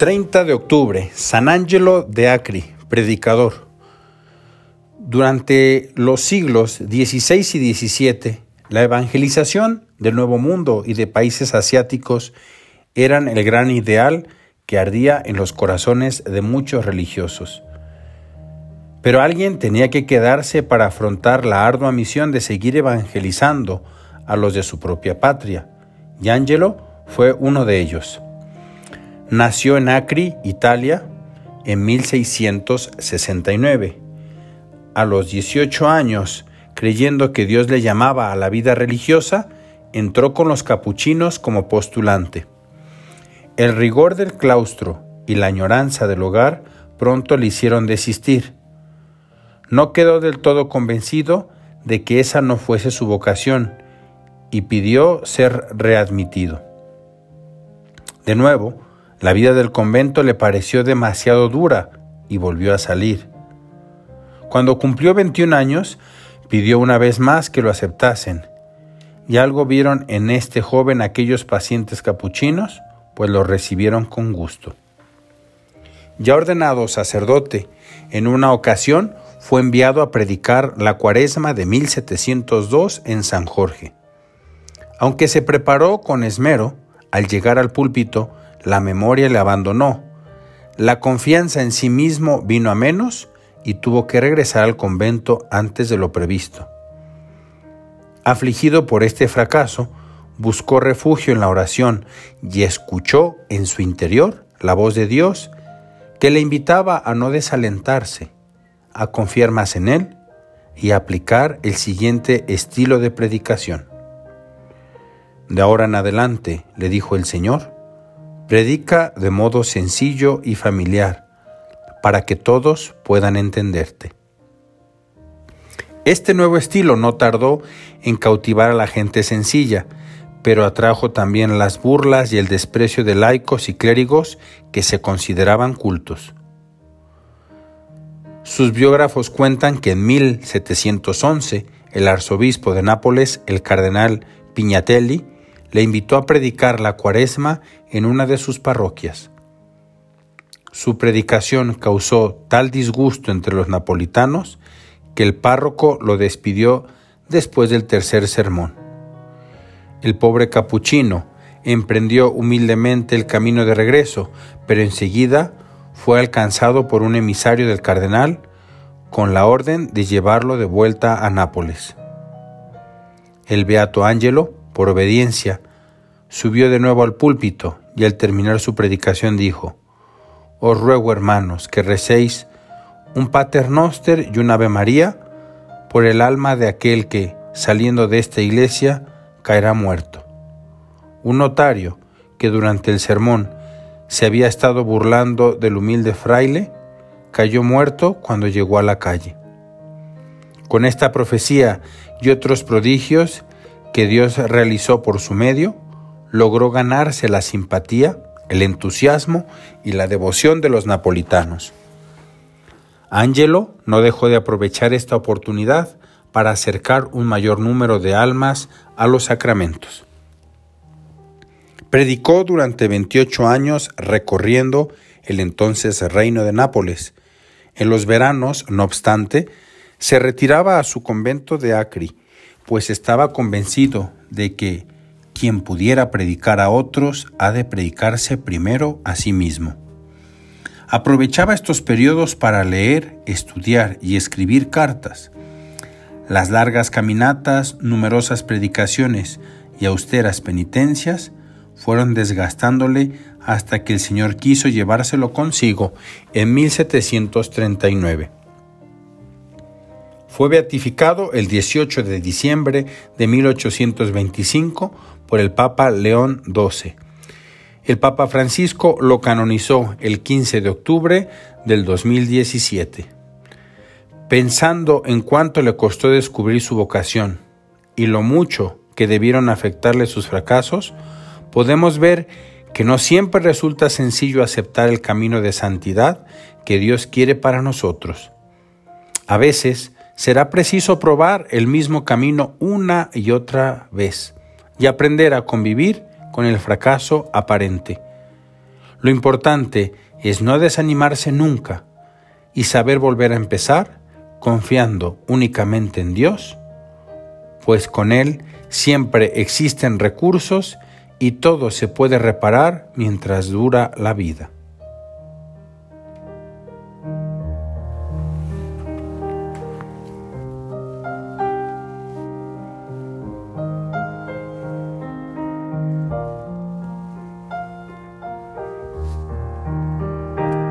30 de octubre, San Angelo de Acri, predicador. Durante los siglos XVI y XVII, la evangelización del Nuevo Mundo y de países asiáticos eran el gran ideal que ardía en los corazones de muchos religiosos. Pero alguien tenía que quedarse para afrontar la ardua misión de seguir evangelizando a los de su propia patria, y Angelo fue uno de ellos. Nació en Acri, Italia, en 1669. A los 18 años, creyendo que Dios le llamaba a la vida religiosa, entró con los capuchinos como postulante. El rigor del claustro y la añoranza del hogar pronto le hicieron desistir. No quedó del todo convencido de que esa no fuese su vocación y pidió ser readmitido. De nuevo, la vida del convento le pareció demasiado dura y volvió a salir. Cuando cumplió 21 años, pidió una vez más que lo aceptasen. Y algo vieron en este joven aquellos pacientes capuchinos, pues lo recibieron con gusto. Ya ordenado sacerdote, en una ocasión fue enviado a predicar la cuaresma de 1702 en San Jorge. Aunque se preparó con esmero, al llegar al púlpito la memoria le abandonó, la confianza en sí mismo vino a menos y tuvo que regresar al convento antes de lo previsto. Afligido por este fracaso, buscó refugio en la oración y escuchó en su interior la voz de Dios que le invitaba a no desalentarse, a confiar más en Él y a aplicar el siguiente estilo de predicación. De ahora en adelante, le dijo el Señor, Predica de modo sencillo y familiar, para que todos puedan entenderte. Este nuevo estilo no tardó en cautivar a la gente sencilla, pero atrajo también las burlas y el desprecio de laicos y clérigos que se consideraban cultos. Sus biógrafos cuentan que en 1711 el arzobispo de Nápoles, el cardenal Pignatelli, le invitó a predicar la cuaresma en una de sus parroquias. Su predicación causó tal disgusto entre los napolitanos que el párroco lo despidió después del tercer sermón. El pobre capuchino emprendió humildemente el camino de regreso, pero enseguida fue alcanzado por un emisario del cardenal con la orden de llevarlo de vuelta a Nápoles. El beato Ángelo por obediencia, subió de nuevo al púlpito y al terminar su predicación dijo, Os ruego, hermanos, que recéis un paternoster y un ave María por el alma de aquel que, saliendo de esta iglesia, caerá muerto. Un notario que durante el sermón se había estado burlando del humilde fraile, cayó muerto cuando llegó a la calle. Con esta profecía y otros prodigios, que Dios realizó por su medio, logró ganarse la simpatía, el entusiasmo y la devoción de los napolitanos. Angelo no dejó de aprovechar esta oportunidad para acercar un mayor número de almas a los sacramentos. Predicó durante 28 años recorriendo el entonces reino de Nápoles. En los veranos, no obstante, se retiraba a su convento de Acri, pues estaba convencido de que quien pudiera predicar a otros ha de predicarse primero a sí mismo. Aprovechaba estos periodos para leer, estudiar y escribir cartas. Las largas caminatas, numerosas predicaciones y austeras penitencias fueron desgastándole hasta que el Señor quiso llevárselo consigo en 1739. Fue beatificado el 18 de diciembre de 1825 por el Papa León XII. El Papa Francisco lo canonizó el 15 de octubre del 2017. Pensando en cuánto le costó descubrir su vocación y lo mucho que debieron afectarle sus fracasos, podemos ver que no siempre resulta sencillo aceptar el camino de santidad que Dios quiere para nosotros. A veces, será preciso probar el mismo camino una y otra vez y aprender a convivir con el fracaso aparente. Lo importante es no desanimarse nunca y saber volver a empezar confiando únicamente en Dios, pues con Él siempre existen recursos y todo se puede reparar mientras dura la vida.